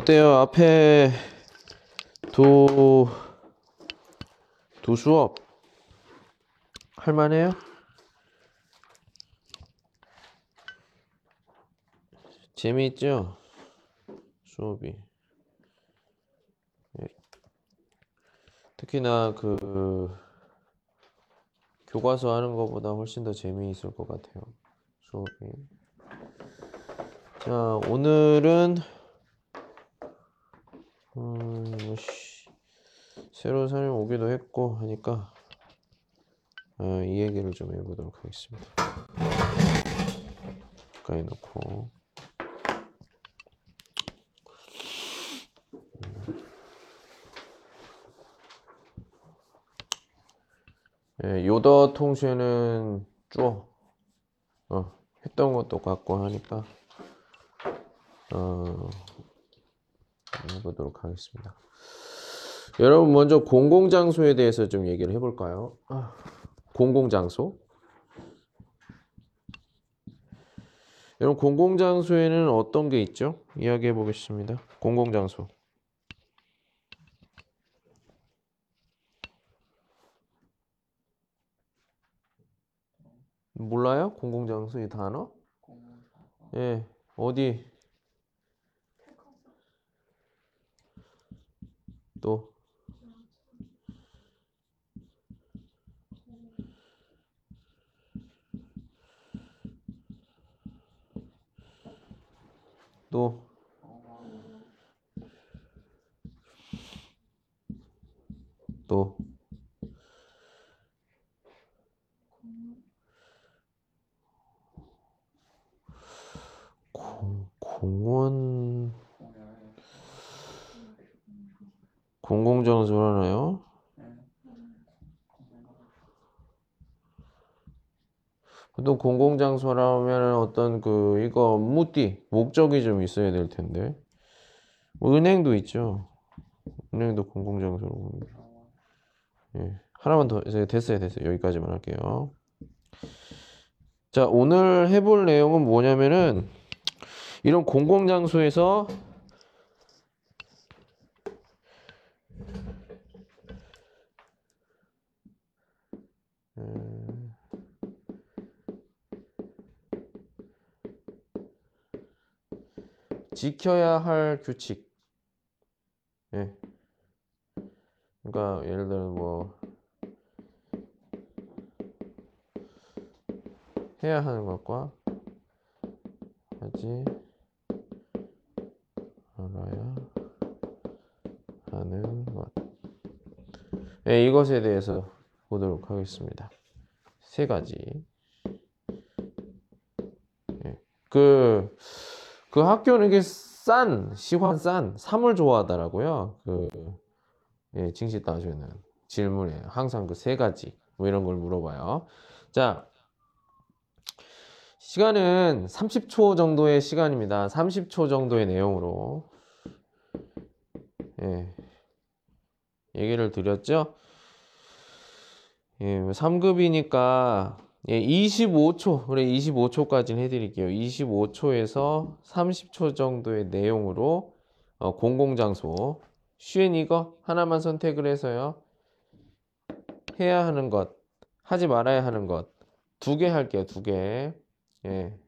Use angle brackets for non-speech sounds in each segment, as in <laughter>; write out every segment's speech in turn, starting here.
어때요? 앞에 두, 두 수업 할만해요? 재미있죠? 수업이. 예. 특히나 그 교과서 하는 것보다 훨씬 더 재미있을 것 같아요. 수업이. 자, 오늘은 음, 뭐, 씨, 새로운 사람이 오기도 했고 하니까 어, 이 얘기를 좀 해보도록 하겠습니다. 가까이 놓고 예, 요더 통신은 쭉 어, 했던 것도 같고 하니까 어, 해보도록 하겠습니다. 여러분 먼저 공공장소에 대해서 좀 얘기를 해볼까요? 아, 공공장소. 여러분 공공장소에는 어떤 게 있죠? 이야기해 보겠습니다. 공공장소. 몰라요? 공공장소 이 단어? 예, 어디? 또 또, 또, 공, 공원, 공공장소라나요? 보통 공공장소라면 어떤 그 이거 무띠 목적이 좀 있어야 될 텐데 뭐 은행도 있죠. 은행도 공공장소로. 예. 하나만 더 됐어요, 됐어요. 여기까지만 할게요. 자, 오늘 해볼 내용은 뭐냐면은 이런 공공장소에서 지켜야 할 규칙. 예. 그러니까 예를 들어 뭐 해야 하는 것과 하지 말아야 하는 것. 예, 이것에 대해서 보도록 하겠습니다. 세 가지. 그 학교는 이게 싼, 시황 싼, 삼을 좋아하더라고요. 그, 예, 징시 따주는 질문에 항상 그 세 가지, 뭐 이런 걸 물어봐요. 자, 시간은 30초 정도의 시간입니다. 30초 정도의 내용으로. 예, 얘기를 드렸죠? 예, 3급이니까 예, 25초, 그래 25초까지는 해드릴게요. 25초에서 30초 정도의 내용으로 어, 공공장소 쉬엔 이거 하나만 선택을 해서요. 해야 하는 것, 하지 말아야 하는 것 두 개 할게요. 두 개. 예.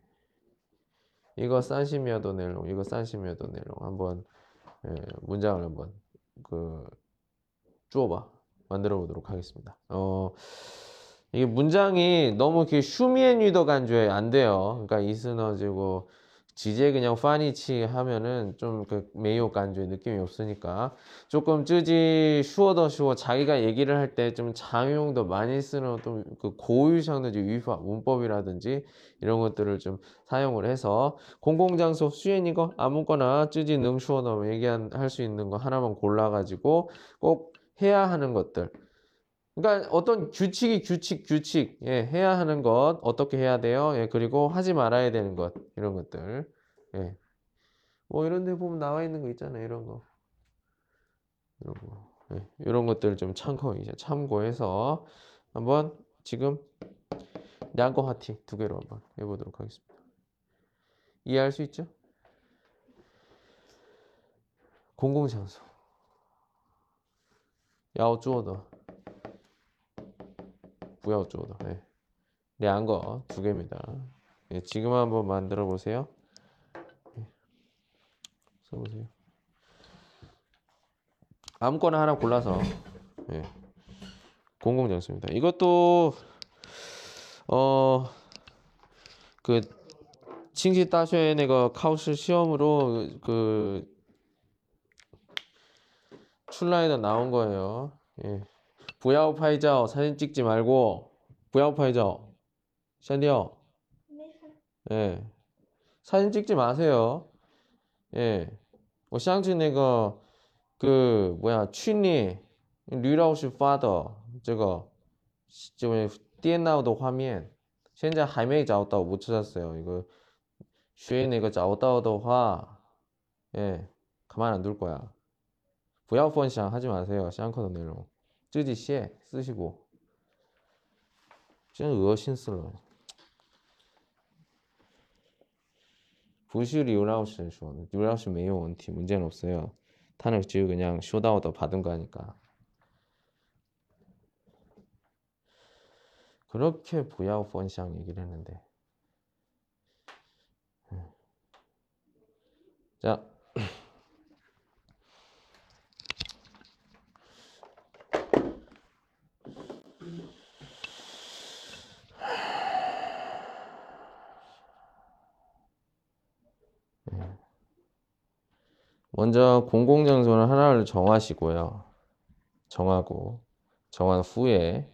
이거 산시미어도 넬롱, 이거 산시미어도 넬롱 한번 예, 문장을 한번 그 주어봐. 만들어 보도록 하겠습니다. 어, 이게 문장이 너무 이렇게 슈미엔 위더 간주에 안 돼요. 그러니까 이스너지고 지제 그냥 파니치 하면은 좀 그 메이오 간주의 느낌이 없으니까 조금 쯔지 슈어더 슈어 자기가 얘기를 할 때 좀 장용도 많이 쓰는 또그 고유상의 위파 문법이라든지 이런 것들을 좀 사용을 해서 공공장소 수엔 이거 아무거나 쯔지 능 슈어더 얘기할 수 있는 거 하나만 골라가지고 꼭 해야 하는 것들 그러니까 어떤 규칙이 규칙, 규칙, 예, 해야 하는 것, 어떻게 해야 돼요? 예, 그리고 하지 말아야 되는 것, 이런 것들. 예. 뭐 이런 데 보면 나와 있는 거 있잖아요, 이런 거. 이런 거. 예, 이런 것들 좀 참고, 이제 참고해서 한번 지금 양거 하티 두 개로 한번 해보도록 하겠습니다. 이해할 수 있죠? 공공장소. 없고요. 어쩌고도. 네. 네, 안거 두 개입니다. 네, 지금 한번 만들어 보세요. 예. 써보세요. 아무거나 하나 골라서 네. 공공장소입니다. 이것도 어 그 칭시 따쉐 내가 카우스 시험으로 그 출라에다 나온 거예요. 예. 부야오 파이자오 사진 찍지 말고 부야오 파이자오 샨디요. 예. 사진 찍지 마세요. 예. 我相信那个그 뭐야 去年吕老师发的这个就电脑的画面现在还没找到못 찾았어요. 이거 学那个找到的话 예. 가만 안 둘 거야. 不要分享 하지 마세요. 샹커的 내용. 쯔지시에 쓰시고. 쯔는 어신슬러 부시 리우라우시 쇼 리우라우시 매우 원티 문제는 없어요. 탄핵 지우 그냥 쇼다워도 받은 거니까. 그렇게 부야오 펀샹 얘기를 했는데. 음. 자 먼저 공공장소는 하나를 정하시고요. 정하고 정한 후에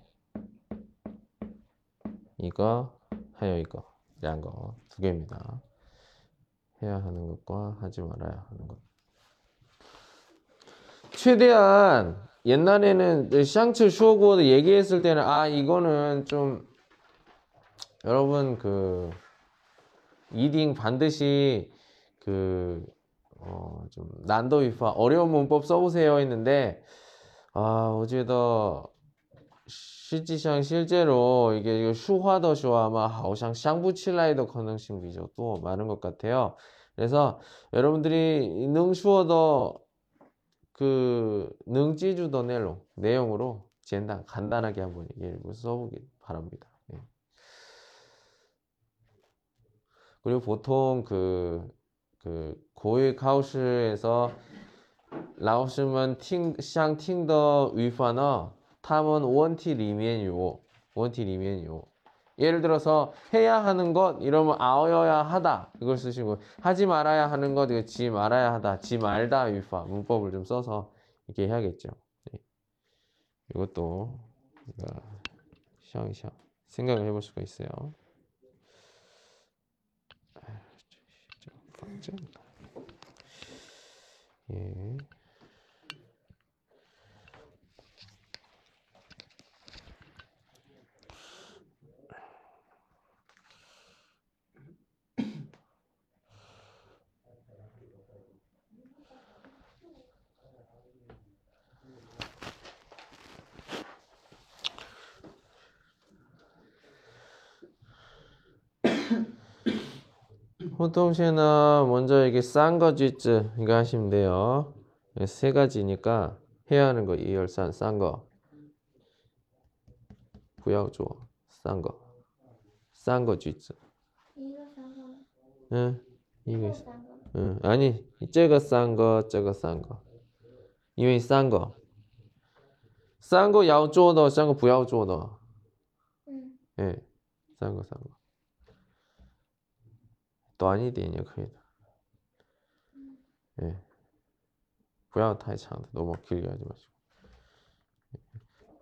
이거 하여 이거 양거 두 개입니다. 해야 하는 것과 하지 말아야 하는 것. 최대한 옛날에는 샹츠 슈어고드 얘기했을 때는 아 이거는 좀 여러분 그 이딩 반드시 그 어, 좀 난도 위파 어려운 문법 써보세요 했는데 아 어제도 실지상 실제로 이게 슈화더 슈화마 하오상 샹부칠라이더 가능성 비죠 또 많은 것 같아요. 그래서 여러분들이 능슈어더 그 능지주더 내용 내용으로简단 간단하게 한번 얘기를 써보기 바랍니다. 예. 그리고 보통 그, 그 고위 카우스에서 라오시면 팅, 시향 팅더 위파너 탐은 원티 리미엔요 원티 리미엔요 예를 들어서 해야 하는 것 이러면 아어야 하다. 이걸 쓰시고 하지 말아야 하는 것 이거 지 말아야 하다 지 말다 위파 문법을 좀 써서 이렇게 해야겠죠. 네. 이것도 시향시향 생각을 해볼 수가 있어요. 예. 호통시나 먼저 이게 싼거지쯔 이거 하시면 돼요. 세 가지니까 해야 하는 거 이열산 싼 거. 부양조 싼 거. 싼거 쥐쯔. 이거 응. 이거 싼 거. 응. 아니, 저거 싼 거, 저거 싼 거. 이외 싼 거. 싼 거 야우조더, 싼거 부야오조더. 응. 예. 싼 거, 싼 거. 短一点也可以的. 예. 不要太长的, 너무 길게 하지 마시고.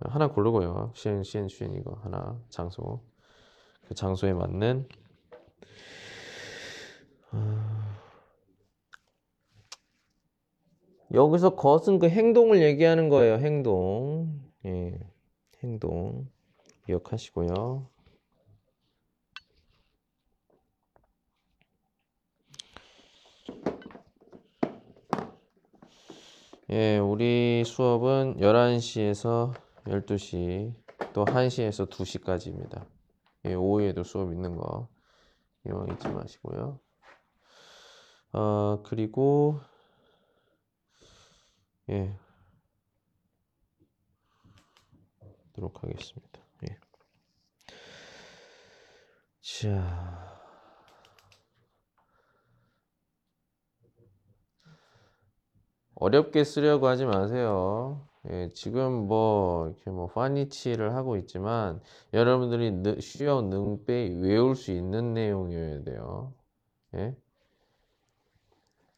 하나 고르고요. 시엔, 시엔, 시엔 이거 하나 장소. 그 장소에 맞는 아. 여기서 것은 그 행동을 얘기하는 거예요. 행동. 예. 행동 기억하시고요. 예, 우리 수업은 11시에서 12시, 또 1시에서 2시까지입니다. 예, 오후에도 수업 있는 거 이용 잊지 마시고요. 어, 그리고 예. 하도록 하겠습니다. 예. 자. 어렵게 쓰려고 하지 마세요. 예, 지금 뭐 이렇게 뭐 파니치를 하고 있지만 여러분들이 느, 쉬어 능빼 외울 수 있는 내용이어야 돼요. 예?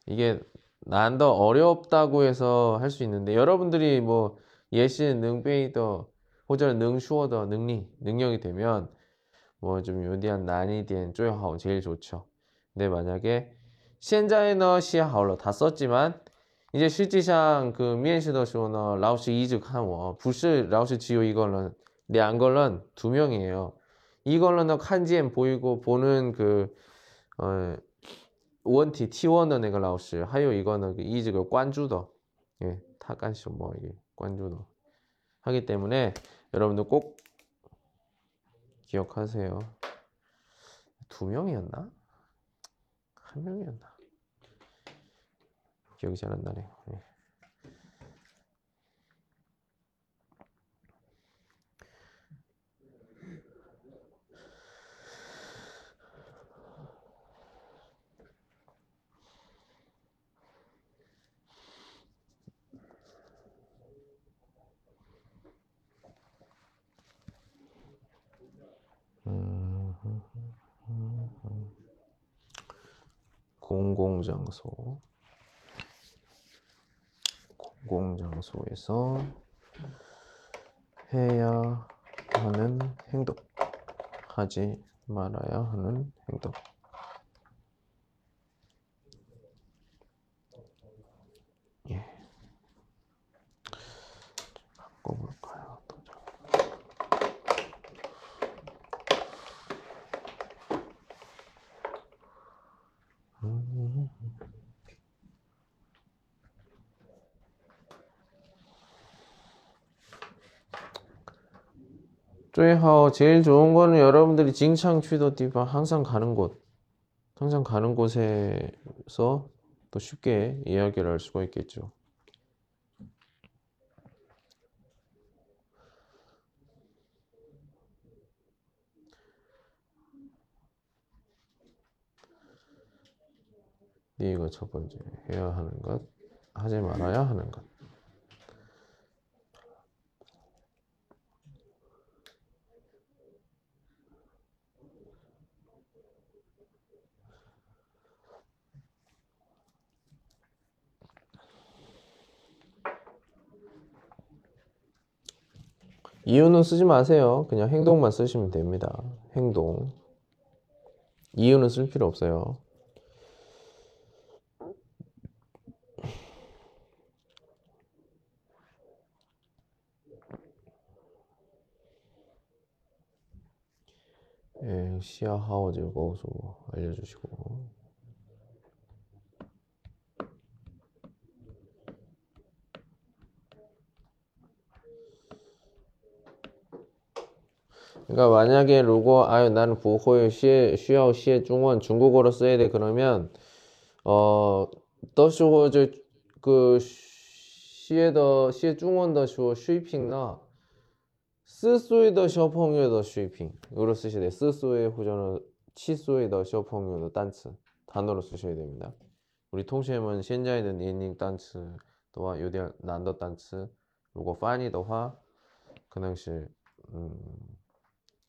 이게 난더 어렵다고 해서 할 수 있는데 여러분들이 뭐 예시는 능빼이더 호전 능슈어더 능리 능력이 되면 뭐 좀 요디한 난이디엔 쪼여하오 제일 좋죠. 근데 만약에 시엔자에너 시하올러 다 썼지만 이제 실际上그面试的时候呢老师一直看我不是老师只有一个人两个人두 명이에요. 이걸로는 칸지엔 보이고 보는 그 어, 问题提问的那个老师，还有一个呢，一直个关注的， 예, 他干什么 이게 关注的 하기 때문에 여러분들 꼭 기억하세요. 두 명이었나? 한 명이었나? 기억이 잘 안 나네요. 예. 공공장소 공공장소에서 해야 하는 행동. 하지 말아야 하는 행동 예 바꿔볼까요 도전. 쪼이하오 제일 좋은 거는 여러분들이 징창 취도 디바 항상 가는 곳. 항상 가는 곳에서 또 쉽게 이야기를 할 수가 있겠죠. 네, 이거 첫 번째. 해야 하는 것. 하지 말아야 하는 것 이유는 쓰지 마세요. 그냥 행동만 쓰시면 됩니다. 행동. 이유는 쓸 필요 없어요. 예, 시야 하워즈 거우수 알려주시고. 그러니까 만약에 로고 아유 나는 부호요 시에 쉬어 시에 중원 중국어로 써야 돼. 그러면 어 더쇼 저그 시에 더 시에 중원 더쇼 쉬핑나? 스소이 더 쇼펑요 더 쉐이핑 으로 쓰셔야 돼 스소이 후전은 치소이 더 쇼펑요 더 단츠. 단어로 쓰셔야 됩니다. 우리 통시에는 현재에는 예닝 단츠 또한 요대 난더 단츠 로고 파니 더화 그냥 실 음.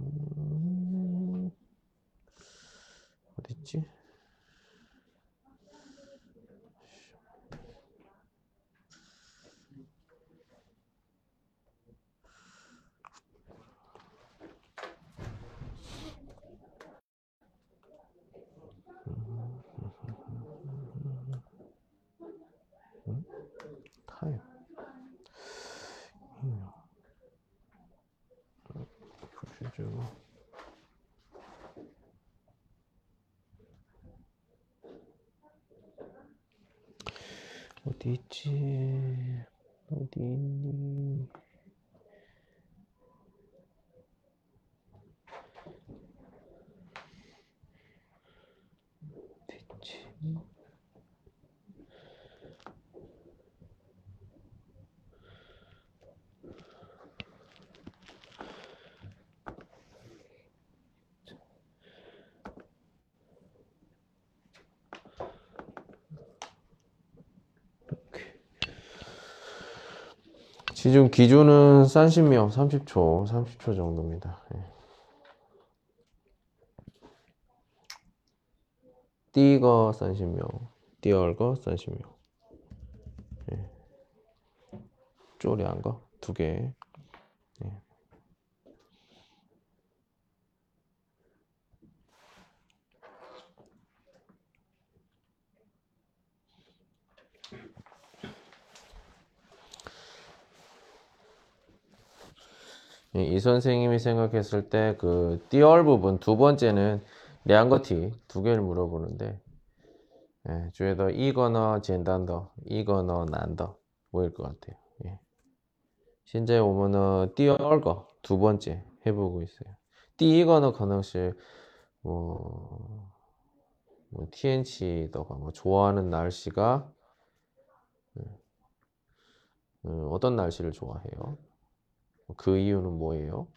음, 어딨지? 타임. 부주주. 어디 있지? 어디 있니? 어디 있지? 지금 기준은 30명, 30초, 30초 정도입니다. 예. 띠거 30명, 띠얼거 30명. 예. 쪼리한 거두 개. 예. 예, 이 선생님이 생각했을 때 그 띄얼 부분 두 번째는 량거티 두 개를 물어보는데 예, 주에더 이거너 젠단더 이거너 난더 뭐일 것 같아요. 예. 현재 오면은 띄얼거 두 번째 해보고 있어요. 띠 이거너 가능시 뭐, 뭐 TNC더가 뭐 좋아하는 날씨가 음, 어떤 날씨를 좋아해요? 그 이유는 뭐예요?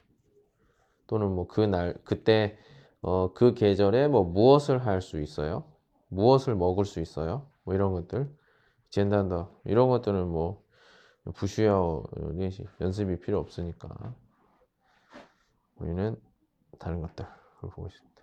또는 뭐 그 날, 그때, 어, 그 계절에 뭐 무엇을 할 수 있어요? 무엇을 먹을 수 있어요? 뭐 이런 것들. 젠단더. 이런 것들은 뭐, 부슈야 연습, 연습이 필요 없으니까. 우리는 다른 것들을 보고 있습니다.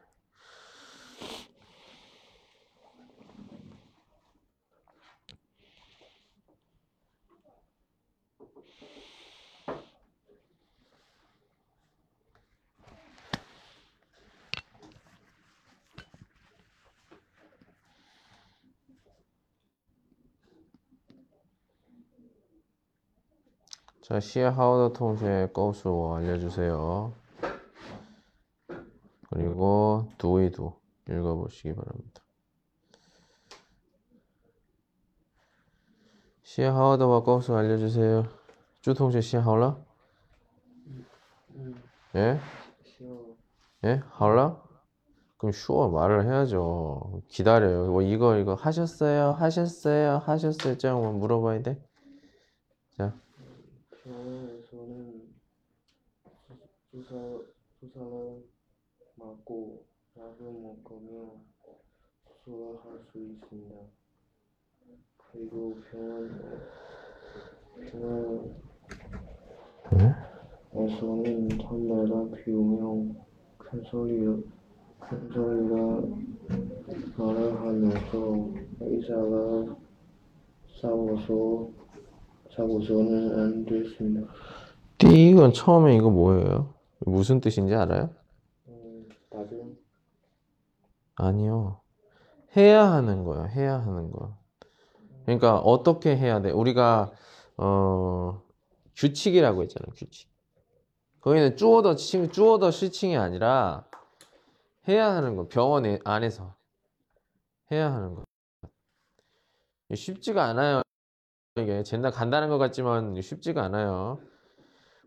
거수 알려주세요. 그리고 두이두 읽어보시기 바랍니다. 시하우더와 거수 알려주세요. 주 통제 시하울라? 예? 예? 하울라? 그럼 슈어 말을 해야죠. 기다려요. 뭐 이거 이거 하셨어요? 하셨어요? 하셨어요? 짱 물어봐야 돼. 자, 병원에서는 주사 주사를 맞고 약을 먹으면 수술할 수 있습니다. 그리고 병원 병원 에서는 담배가 피우면 큰 소리로 큰 소리가 말을 하면서 의사가 싸워서 싸워서는 안 됐습니다. 띠건 처음에 이거 뭐예요? 무슨 뜻인지 알아요? 음, 낮은 아니요. 해야 하는 거예요. 해야 하는 거. 그러니까 어떻게 해야 돼? 우리가 어 규칙이라고 했잖아요. 규칙. 거기는 쭈어더 칭, 쭈어더 시칭이 아니라 해야 하는 거. 병원 에- 안에서 해야 하는 거. 쉽지가 않아요. 이게 젠다 간다는 것 같지만 쉽지가 않아요.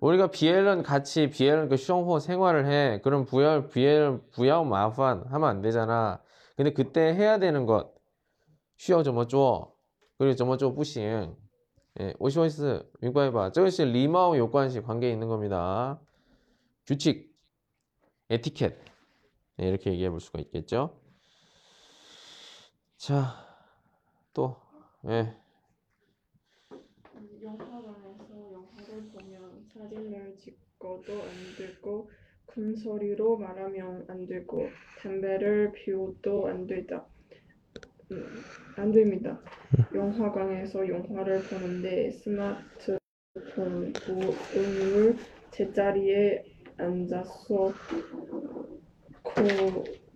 우리가 비엘은 같이 비엘은 그 쇼호 생활을 해. 그럼 부열 비엘 부야오 마판 하면 안 되잖아. 근데 그때 해야 되는 것. 쉬어 좀어 줘. 그리고 좀어 줘 부싱. 예, 오시오이스 민과해봐. 저것이 리마오 요관시 관계에 있는 겁니다. 규칙, 에티켓. 예, 이렇게 얘기해 볼 수가 있겠죠. 자, 또 예. 바꿔도 안 되고 큰 소리로 말하면 안 되고 담배를 피워도 안 되다. 음, 안 됩니다. <laughs> 영화관에서 영화를 보는데 스마트폰 부음을 제자리에 앉아서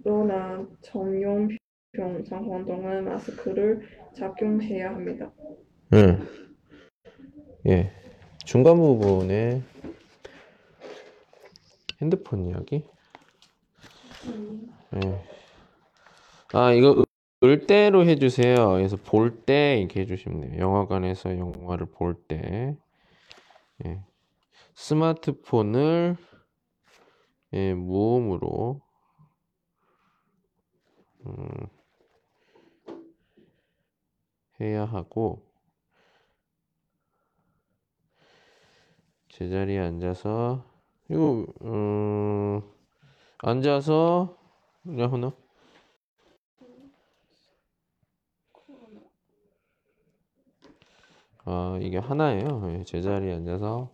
코로나 전염병 상황 동안 마스크를 착용해야 합니다. 예. 예. 중간 부분에 핸드폰 이야기? 예. 아, 이거 을 때로 해주세요. 그래서 볼 때 이렇게 해주시면 돼요. 영화관에서 영화를 볼 때. 예. 스마트폰을 예, 무음으로 음, 해야 하고 제자리에 앉아서 이거 음, 앉아서 야호나? 아 이게 하나예요. 예, 제자리에 앉아서.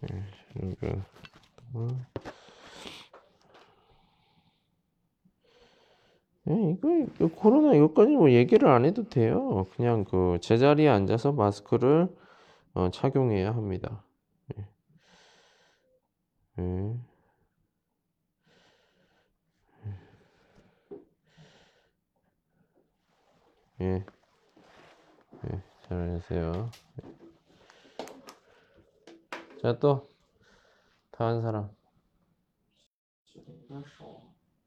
그러니까 이거 코로나 이것까지 뭐 얘기를 안 해도 돼요. 그냥 그 제자리에 앉아서 마스크를 어, 착용해야 합니다. 예. 예. 예. 예. 잘하세요. 예. 자, 또 다른 사람.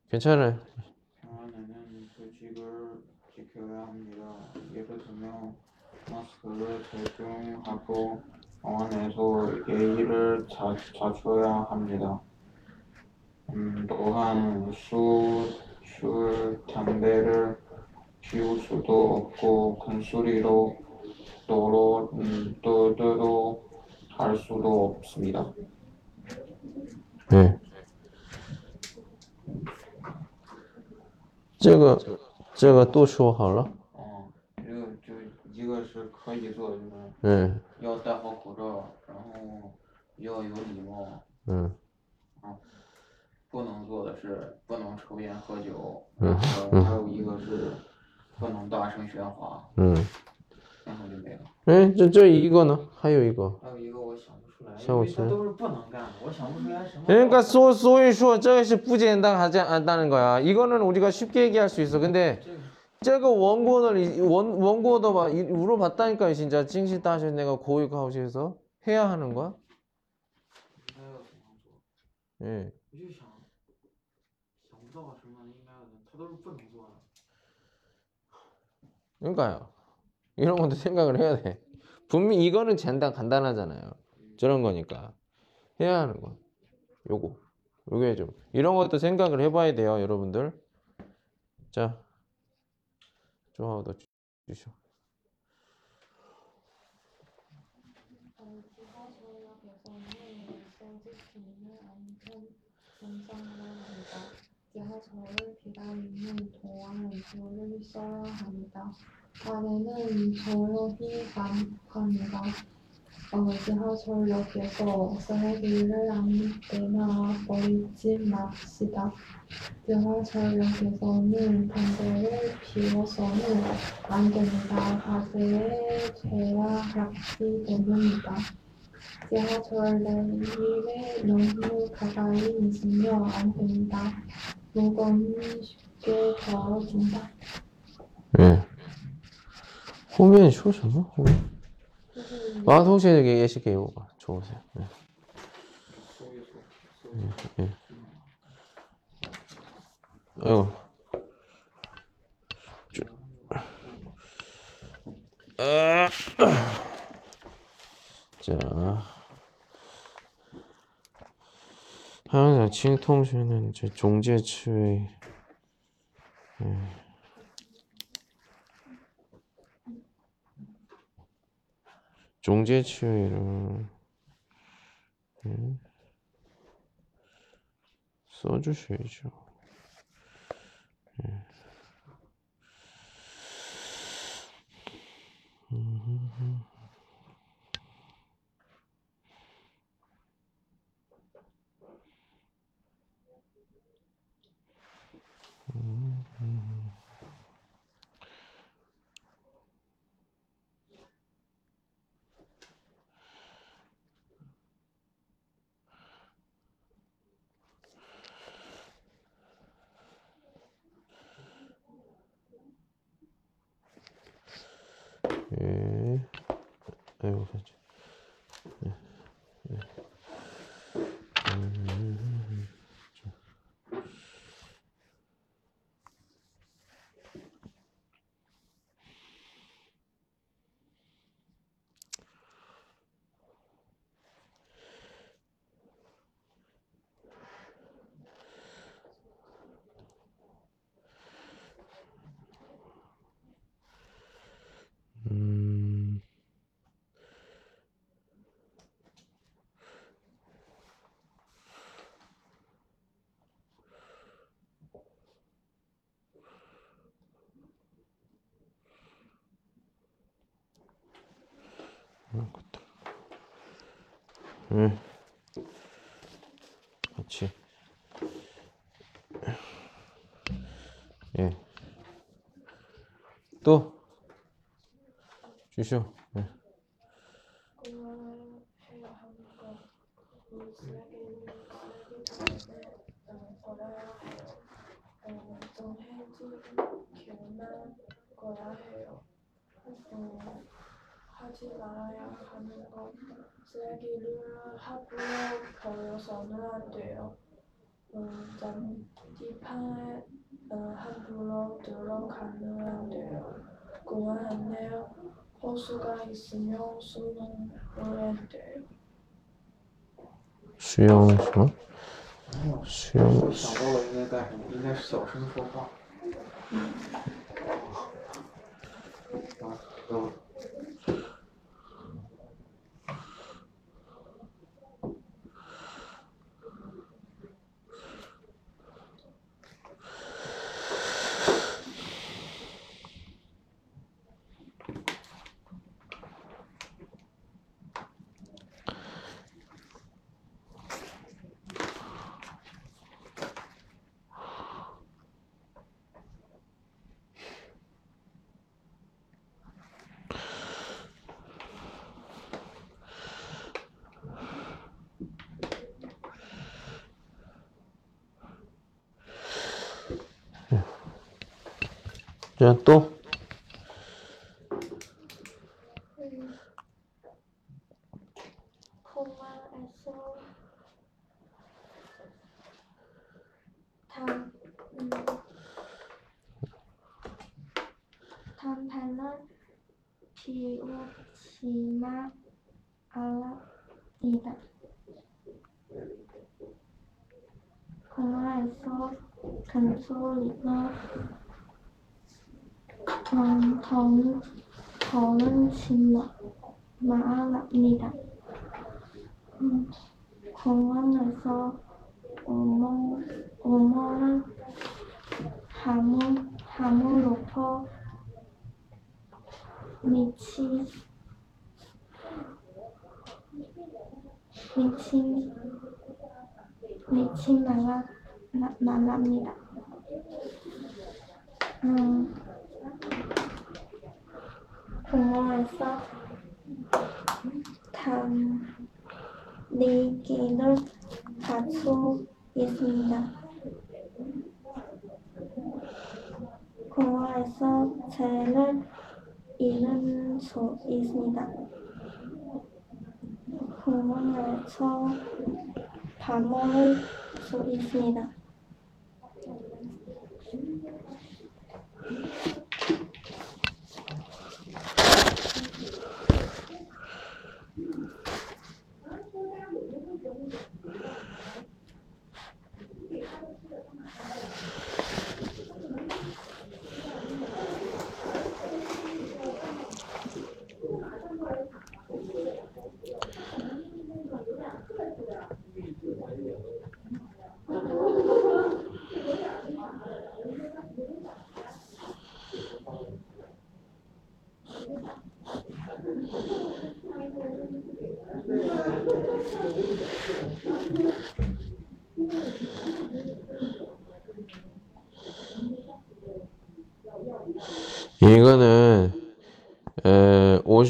괜찮아요. 평안에는 규칙을 지켜야 합니다. 예를 들면 마스크를 착용하고 병원에서 예의를 자, 갖춰야 합니다. 음, 또한 술, 술, 담배를 피울 수도 없고 큰 소리로 또로 음, 떠들어 할 수도 없습니다. 네. 这个这个都说好了。 哦，这个就一个是可以做，就是嗯要戴好口罩，然后要有礼貌。嗯不能做的是不能抽烟喝酒，嗯然后还有一个是不能大声喧哗，嗯。然后就没了。哎，这这一个呢？还有一个。还有一个我想不出来，像我是因为它都是不能干的，我想不出来什么。 그러니까 소, 소위说这个是不简单하지 않다는 거야. 이거는 우리가 쉽게 얘기할 수 있어. 근데 这个这个 원고를 이- 원 원고도 막 이- 물어봤다니까 진짜 찡시 다시 내가 고위 가우시에서 해야 하는 거야? 应该要怎样做？ 예. 我就想想不到什么应该的，它都是不能做的。 그러니까요. 이런 것도 생각을 해야 돼. 분명 이거는 간단 간단하잖아요. 저런 거니까 해야 하는 거. 요거. 요게 좀 이런 것도 생각을 해봐야 돼요, 여러분들. 자, 좋아도 주시오. 지하철역에서는 열쇠 지키는 안전 정상을 합니다. 지하철을 기다리는 동안 줄을 서야 합니다. 안에는 조용히 감- 합니다. 어, 지하철역에서 쓰레기를 아무데나 버리 영화 촬영에서는 반대를 비워서는 안 됩니다. 과제에 제약이 됩니다. 지하철 레일에 너무 가까이 있으며 안 됩니다. 물건이 쉽게 벌어진다. 예. 후면이 쉬우셨나? 후면. 아, 동시에 얘기하실게요. 좋으세요. 예. 예. 예. 아유. 아. 자. 항상 칭통시는 종제치의 예. 종제치의를 예. 써주셔야죠. 예. 응. 그렇지. 예. 또 주시 需要什么？需要应该干什么应该小声说话。 또 공항에서 단, 음, 담배는 피우지만 않습니다. 공항에서 큰 소리가 음, 더는, 더는 심하, 말합니다. 음, 공원에서 어머, 어머는 하무, 하무 높어 미치, 미친, 말라, 마- 말합니다. 음, 공원에서 달리기를 할수 있습니다. 공원에서 채를 잃을 수 있습니다. 공원에서 밥 먹을 수 있습니다. 이거는 呃，我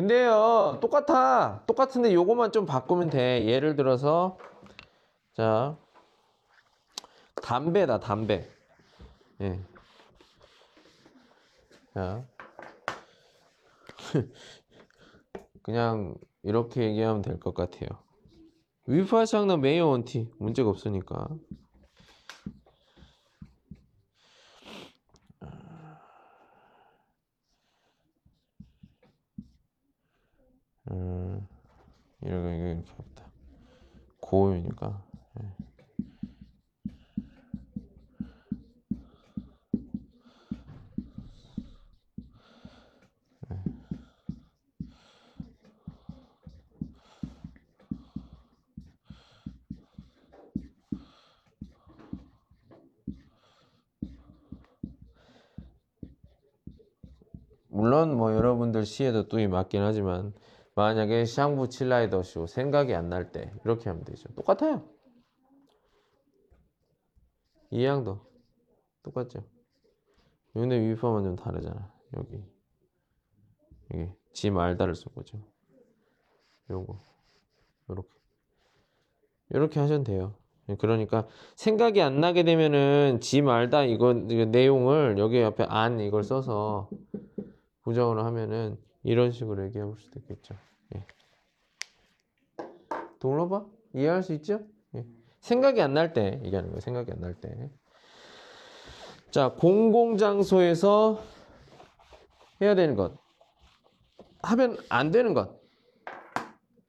근데요 똑같아. 똑같은데 요거만 좀 바꾸면 돼. 예를 들어서 자 담배다 담배. 예. 자. <laughs> 그냥 이렇게 얘기하면 될 것 같아요. 위파샹는 메이어 원티 문제가 없으니까 음, 이거 이렇게 합니다. 고음이니까. 예. 예. 물론 뭐 여러분들 시에도 뚜이 맞긴 하지만 만약에 샹부 칠라이더쇼 생각이 안 날 때 이렇게 하면 되죠. 똑같아요. 이양도 똑같죠. 근데 위파만 좀 다르잖아. 여기 여기 지 말다를 쓴 거죠. 요거 요렇게 요렇게 하시면 돼요. 그러니까 생각이 안 나게 되면은 지 말다 이거 내용을 여기 옆에 안 이걸 써서 부정을 하면은 이런 식으로 얘기해 볼 수도 있겠죠. 예. 동로봐? 이해할 수 있죠? 예. 생각이 안 날 때 얘기하는 거예요. 생각이 안 날 때. 자, 공공 장소에서 해야 되는 것. 하면 안 되는 것.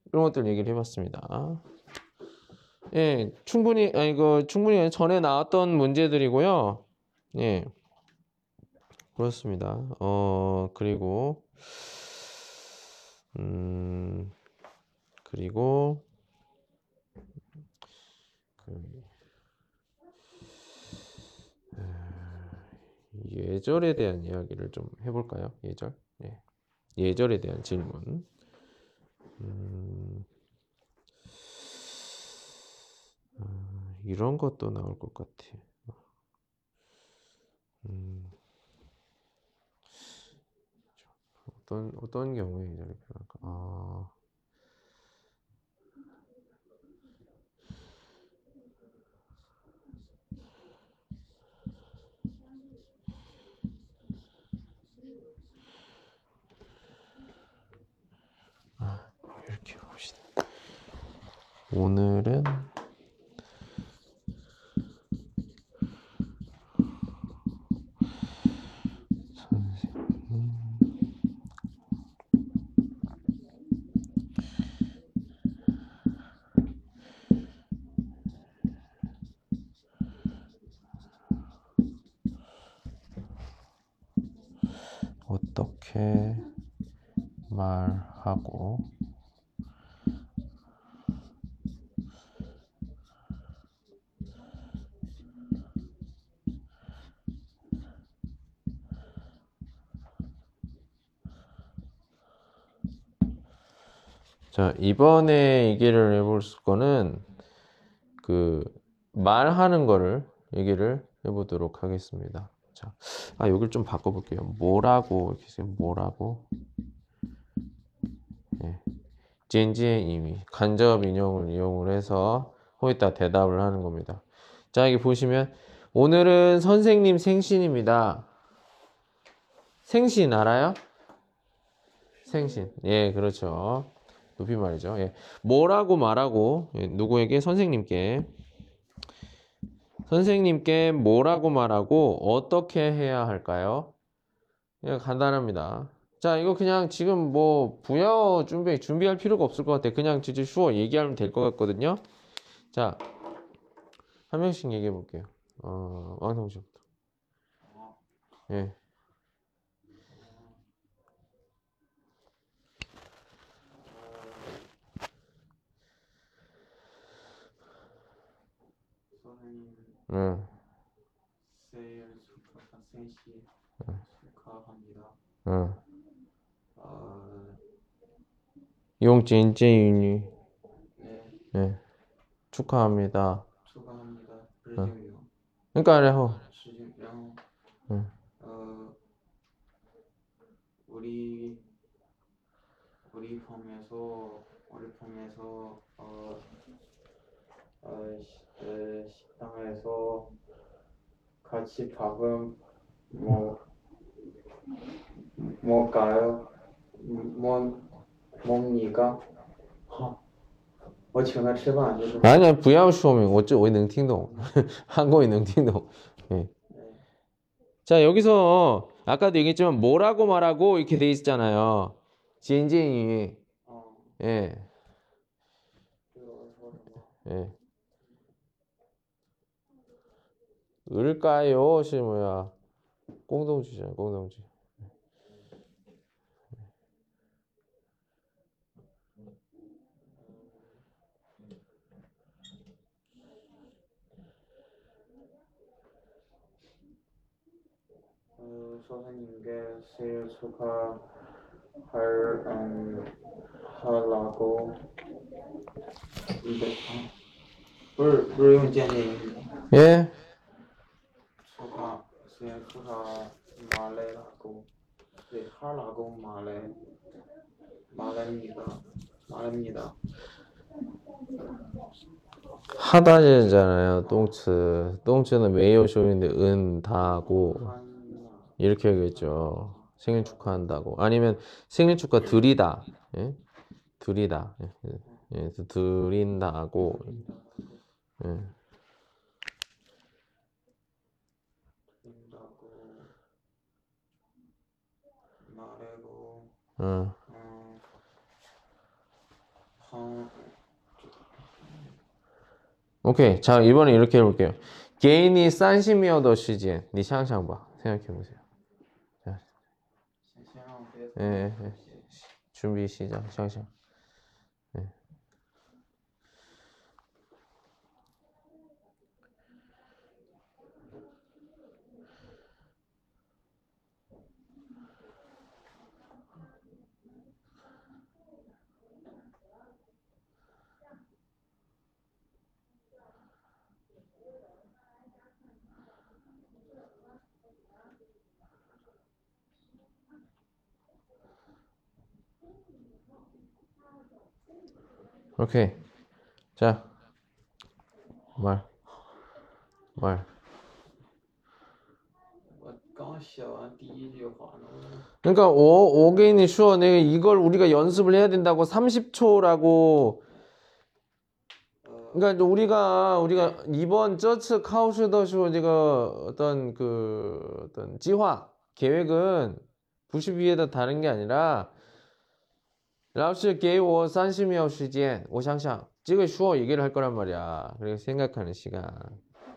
이런 것들 얘기를 해봤습니다. 예, 충분히, 아, 이거 충분히 전에 나왔던 문제들이고요. 예. 그렇습니다. 어, 그리고, 음, 그리고, 그, 에, 예절에 대한 이야기를 좀 해볼까요? 예절? 예. 예절에 대한 질문. 음, 아, 이런 것도 나올 것 같아. 음, 어떤 어떤 경우에 예절이 필요할까? 아, 아. 오늘은 이번에 얘기를 해볼 거는 그 말하는 거를 얘기를 해보도록 하겠습니다. 자, 아, 여기를 좀 바꿔볼게요. 뭐라고, 이렇게 쓰면 뭐라고. 예. 젠지의 이미 간접 인용을 이용을 해서 거기다 대답을 하는 겁니다. 자, 여기 보시면 오늘은 선생님 생신입니다. 생신 알아요? 생신. 예, 그렇죠. 높임말이죠. 예. 뭐라고 말하고 예, 누구에게 선생님께 선생님께 뭐라고 말하고 어떻게 해야 할까요? 예, 간단합니다. 자, 이거 그냥 지금 뭐 부여 준비 준비할 필요가 없을 것 같아. 그냥 진짜 쉬워 얘기하면 될 것 같거든요. 자, 한 명씩 얘기해 볼게요. 어, 왕성 씨부터. 예. 선생님 응. 세일 숙박한 3시에 축하합니다. 응. 용진진이 네. 네, 축하합니다. 축하합니다. 응. 그러니까 然后 응. 어, 우리 우리 품에서 우리 품에서 어, 어, 에, 식당에서 같이 밥은 뭐 뭘까요? 뭐 뭡니까? 我请他吃饭就是 아니야 不要说明我这我能听懂 한국어能听懂 예. 자 여기서 아까도 얘기했지만 뭐라고 말하고 이렇게 돼 있잖아요 진진이 어, 예, 그거 뭐 예. <laughs> 을까요? 시 뭐야? 공동주잖아, 공동주. 어, 선생님께 생일 축하할 음, 하라고 불 불용建议 예? 생일 축하 말해라고 네 하라고 말해 말합니다 말합니다 하다잖아요, 똥츠. 똥츠는 메이어 쇼인데 은 다고 이렇게 하겠죠. 생일 축하한다고. 아니면 생일 축하 드리다. 예? 드리다. 예, 예. 드린다고. 예. 된다고 말하고 어. 오케이. 자, 이번에 이렇게 해볼게요. 개인이 싼시미어 더 시즌. 니 샹샹 봐 생각해보세요. 자. 예, 예. 준비 시작. 샹샹 오케이. 자, 말, 말. 我刚写完第一句话呢， 그러니까 오, 오게인이 슈어 내가 이걸 우리가 연습을 해야 된다고 30초라고 呃， 그러니까 우리가 우리가 이번 저츠 카우슈더쇼 제가 어떤 그 어떤 지화 계획은 92에다 다른 게 아니라 라오스 게이워 산시미어 시지엔 오샹샹 찍을 슈어 얘기를 할 거란 말이야 그리고 생각하는 시간。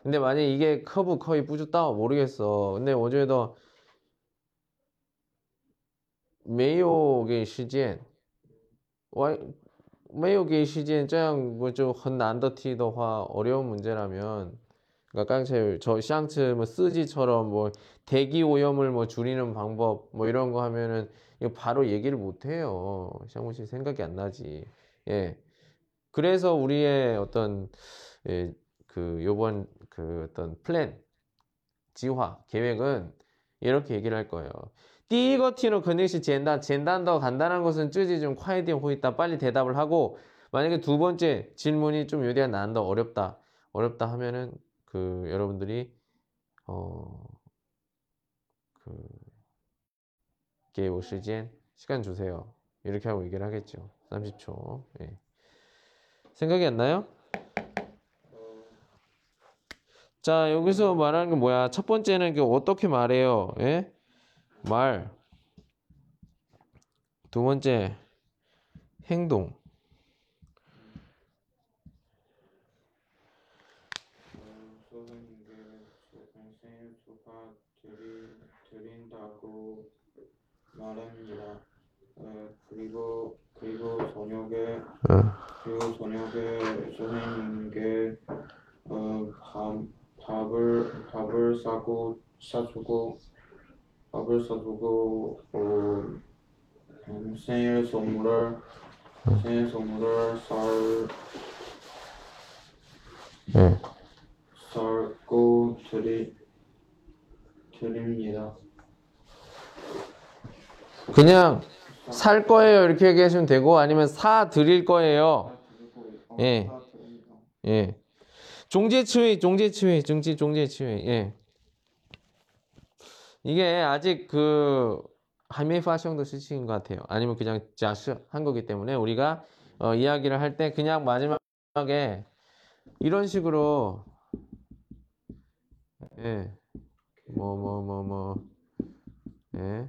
근데 만약 이게 커브 커이 뿌졌다 모르겠어. 근데 어제도 메이오게 시지엔 와이 메이오게 시지엔 짜양 뭐좀 헌난더티더화 어려운 문제라면 그러니까 깡채 저 샹츠 뭐 쓰지처럼 뭐 대기 오염을 뭐 줄이는 방법 뭐 이런 거 하면은 바로 얘기를 못 해요. 샹무 씨 생각이 안 나지. 예. 그래서 우리의 어떤 예, 그 요번 그 어떤 플랜 지화 계획은 이렇게 얘기를 할 거예요. 第一个题는肯定是简单,简单더 간단한 것은 쯔지 좀 콰이디 호있다 빨리 대답을 하고 만약에 두 번째 질문이 좀 요디가 난다 어렵다 어렵다 하면은 그 여러분들이 어그 게오 시간 시간 주세요 이렇게 하고 얘기를 하겠죠 30초 예. 생각이 안 나요? 자 여기서 말하는 게 뭐야 첫 번째는 그 어떻게 말해요 예? 말. 두 번째, 행동. 어, 선생님께 조금 생일 축하 드리, 드린다고 말합니다. 어, 그리고 그리고 저녁에 그리고 저녁에 선생님께 어, 밥 밥을 밥을 사고 사주고 밥을 사주고 어, 음, 생일 선물을 생일 선물을 쌀, 예. 쌀고 드리, 드립니다. 그냥 살 거예요 이렇게 얘기하시면 되고 아니면 사 드릴 거예요. 예. 예. 종제치회, 종제치회, 정치 종제치회. 예. 이게 아직 그 하메파성도 시치인 것 같아요. 아니면 그냥 자스 한 거기 때문에 우리가 어, 이야기를 할 때 그냥 마지막에 이런 식으로 예. 뭐 뭐 뭐 뭐 예.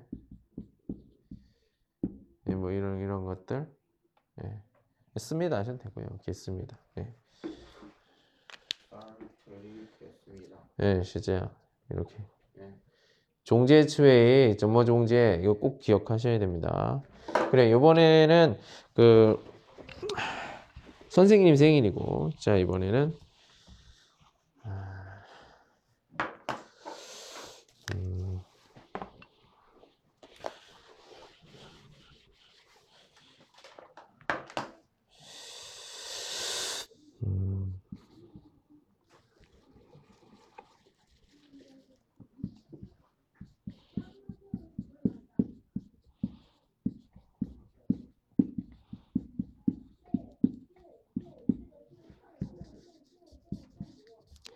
예, 뭐 이런 이런 것들 예. 씁니다 하셔도 되고요. 겠습니다. 예. 쌀 드리겠습니다. 예, 실제요. 이렇게. 네. 종제 추웨이 점모 종제 이거 꼭 기억하셔야 됩니다. 그래, 이번에는 그 선생님 생일이고 자, 이번에는 아, 음, 음,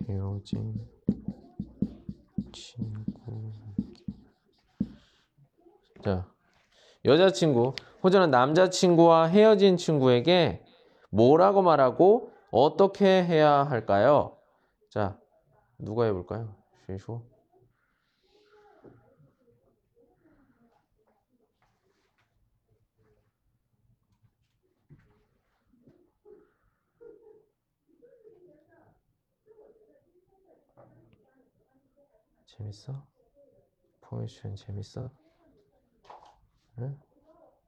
헤어진 친구. 자, 여자친구, 호주는 남자친구와 헤어진 친구에게 뭐라고 말하고 어떻게 해야 할까요? 자, 누가 해볼까요? 쉬쇼. 재밌어? 포지션 재밌어? 응?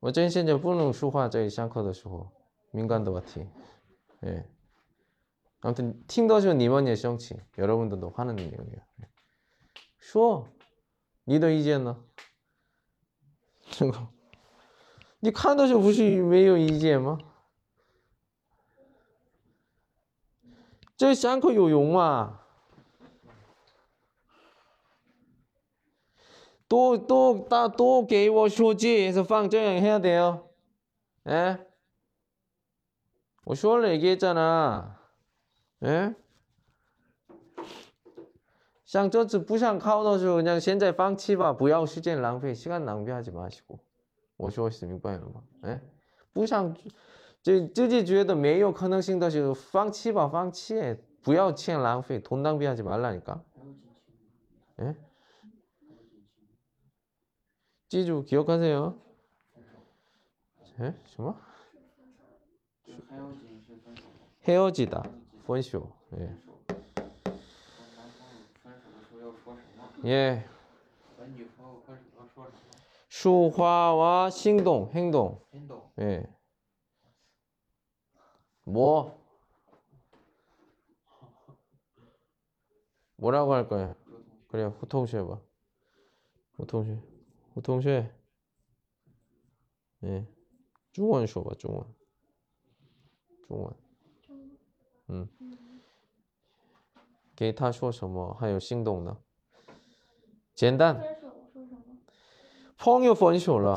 我真现在不能说话，在上课的时候敏感的话题. 예. 아무튼 听到时候你们也生气, 여러분들도 화는 내용이에요. 说你的意见呢?<laughs> 这个你看的时候不是没有意见吗？这上课有用 吗？또, 또, 따, 또, 给我说句 해서 放这样 해야 돼요. 예? 我说了 얘기했잖아. 예? 像这次不想考的时候 그냥 现在放弃吧不要时间浪费 시간 낭비하지 마시고 我说是明白了吗 예? 不想就自己觉得没有可能性的时候放弃吧放弃不要钱浪费돈 낭비하지 말라니까 예? 찌주 기억하세요? 예? 정말? 헤어지다. 번쇼. 예. 예. 수화와 행동, 행동. 예. 뭐? 뭐라고 할 거야? 그래, 후통수 해봐. 후통수. 我同学，嗯、中文说吧，中文，中文，嗯，给他说什么？还有心动呢？简单。朋友分手了，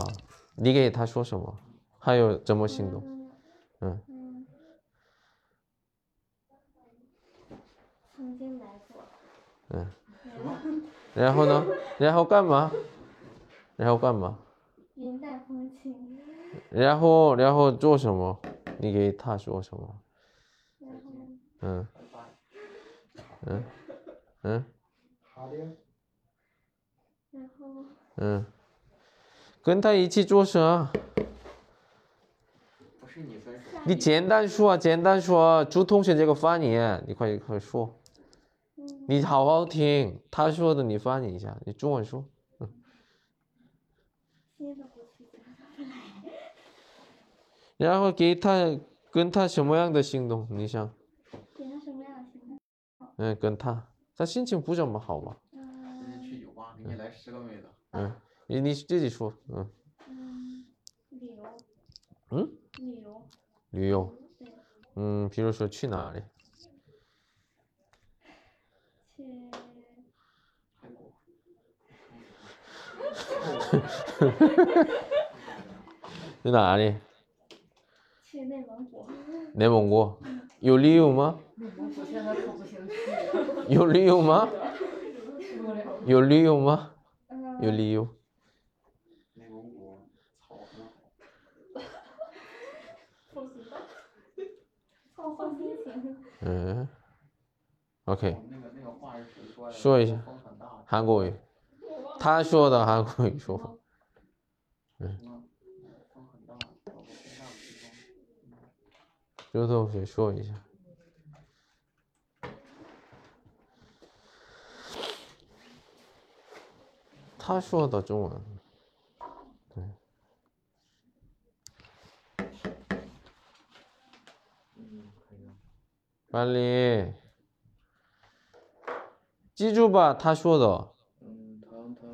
你给他说什么？还有怎么心动？嗯，曾经来过。嗯，然后呢？然后干嘛？然后干嘛？云淡风轻，然后然后做什么？你给他说什么？然后嗯嗯 <laughs> 嗯好的。然后嗯，跟他一起做什么。不是你分手，你简单说，简单说，朱同学这个翻译，你快快说，嗯，你好好听，他说的你翻译一下，你中文说。<laughs> 然后给他跟他什么样的行动？你想，给他什么样的行动？嗯，跟他，他心情不怎么好吧？今嗯天去酒吧，给你来十个妹子。嗯，你你自己说，嗯嗯，旅游，嗯，旅游，旅游，对，嗯，比如说去哪里？去泰国。<laughs> 去哪里？去内蒙古，内蒙古，有理由吗？内蒙古现在可不行去，有理由吗？有理由吗？嗯，有理由。内蒙古草很好。不知道，放放心情，嗯，OK，说一下。韩国语，他说的韩国语说法。嗯，风很大，找个风大的地方。刘同学说一下。他说的中文，嗯，可以。빨리记住吧，他说的。 음, 다음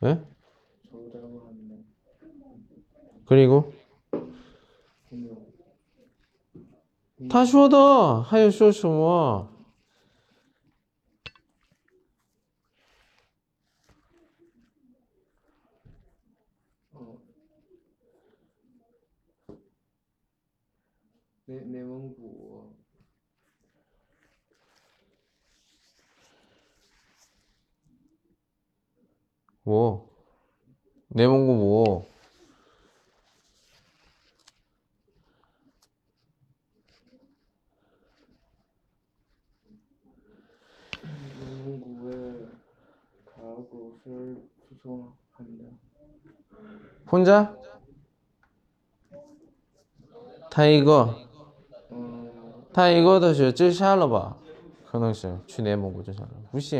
네? 그리고? 다 쉬어다! 하여 쉬어 쉬어 내, 내 몸, 뭐? 내몽고 뭐? 내蒙古에 갈 곳을 추천합니다. 혼자?他一个， 어, 他一个的是自杀了吧？可能是去内蒙古自杀了，不行。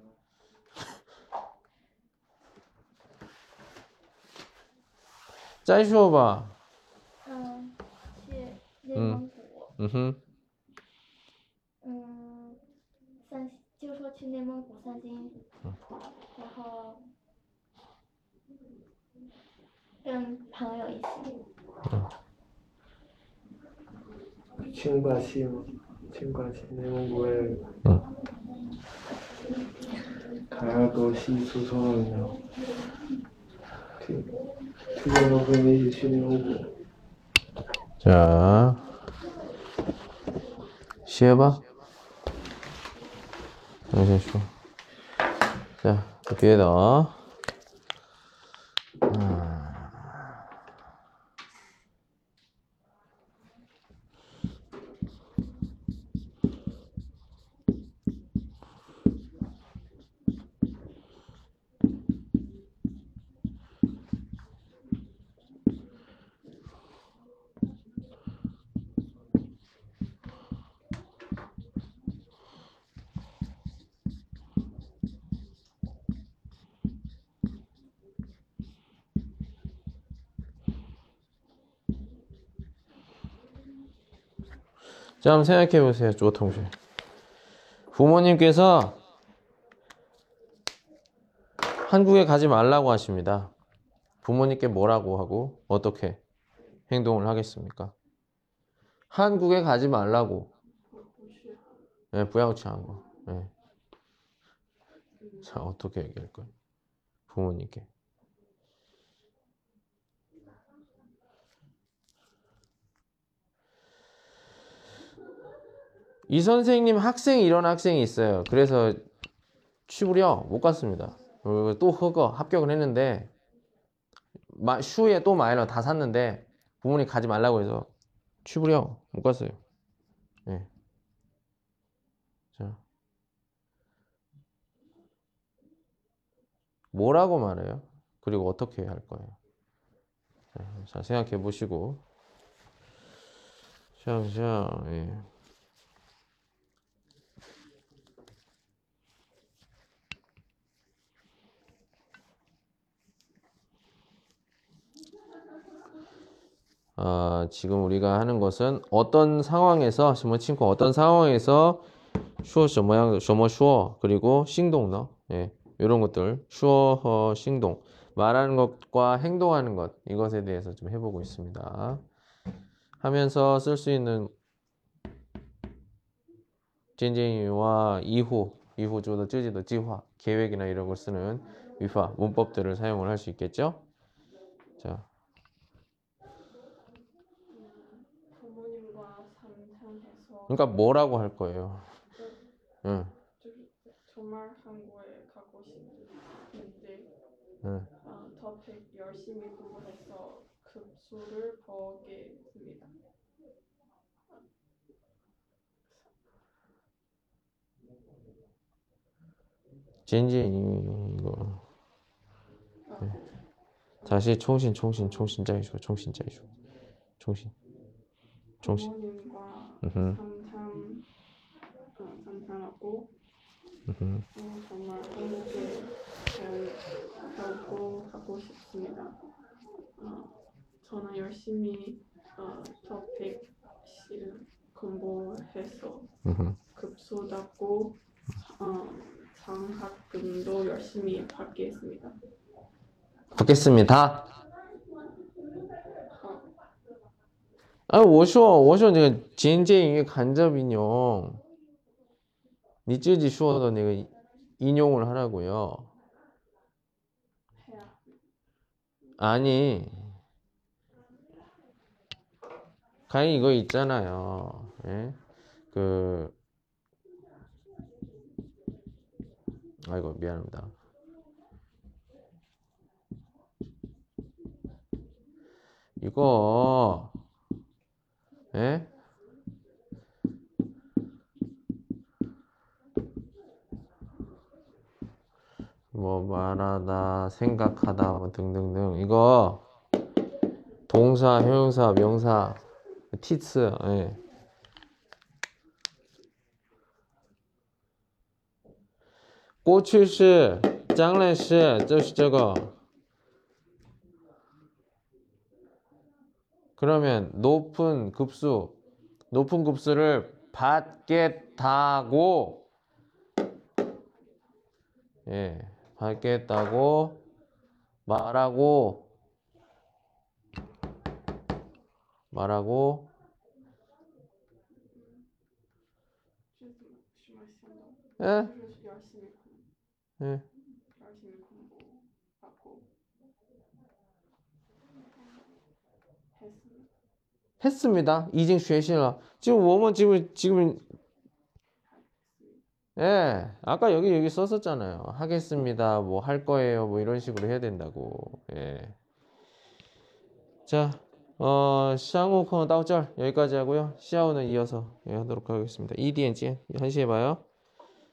再说吧。嗯，去内蒙古。嗯哼。嗯，三就说去内蒙古三金，然后跟朋友一起。去青西吗？青西，内蒙古也。看下西出草原。去。 자, 시해봐. 잠시만. 자, 그 뒤에다. 자, 한번 생각해 보세요, 조 동생. 부모님께서 한국에 가지 말라고 하십니다. 부모님께 뭐라고 하고 어떻게 행동을 하겠습니까? 한국에 가지 말라고. 네, 부양치한 거. 네. 자, 어떻게 얘기할 거예요? 부모님께. 이 선생님 학생 이런 학생이 있어요. 그래서 취부려 못 갔습니다. 어, 또 허거 합격을 했는데 마, 슈에 또 마이너 다 샀는데 부모님 가지 말라고 해서 취부려 못 갔어요. 예. 자. 뭐라고 말해요? 그리고 어떻게 할 거예요? 자, 자 생각해 보시고. 샤샤, 예. 어, 지금 우리가 하는 것은 어떤 상황에서 뭐 친구 어떤 상황에서 슈어 저 모양 저뭐 슈어 그리고 싱동너 예, 이런 것들 슈어 어, 싱동 말하는 것과 행동하는 것 이것에 대해서 좀 해보고 있습니다. 하면서 쓸 수 있는 젠쟁이와 이후 이후 조도 쯔지도 지화 계획이나 이런 걸 쓰는 위화 문법들을 사용을 할 수 있겠죠. 자. 그러니까 뭐라고 할 거예요? 응, 저기 정말 한국에 가고 싶은데 응. 아, 더 백- 열심히 공부해서 급수를 보겠습니다. 젠지 이거 네. 다시 총신 총신 총신 짜이쇼 총신 짜이쇼 총신 총신 어, 상상하고 음흠. 어, 정말 한국에 배우- 배우고 가고 싶습니다. 어, 저는 열심히 어, 토픽 공부해서 음흠. 급수 잡고 어, 장학금도 열심히 받겠습니다. 받겠습니다. 어, 啊，我说我说那个简介英语간접 인용， 니쯔지 슈어던 이거 인용을 하라고요. 아니 가히 이거 있잖아요. 예? 그 아이고 미안합니다. 이거 예? 뭐 말하다, 생각하다, 뭐 등등등. 이거 동사, 형용사, 명사, 티츠, 예.过去式、将来式就是这个. 그러면 높은 급수, 높은 급수를 받겠다고, 예, 밝겠다고 말하고 말하고 예? 예. 예. 했습니다. 이징 쉐신라 지금 워먼 지금 지금 예, 아까 여기 여기 썼었잖아요. 하겠습니다. 뭐 할 거예요. 뭐 이런 식으로 해야 된다고. 예. 자, 어, 샹우코는 따오절 여기까지 하고요. 샤오는 이어서 예, 하도록 하겠습니다. EDNG 1시에 봐요.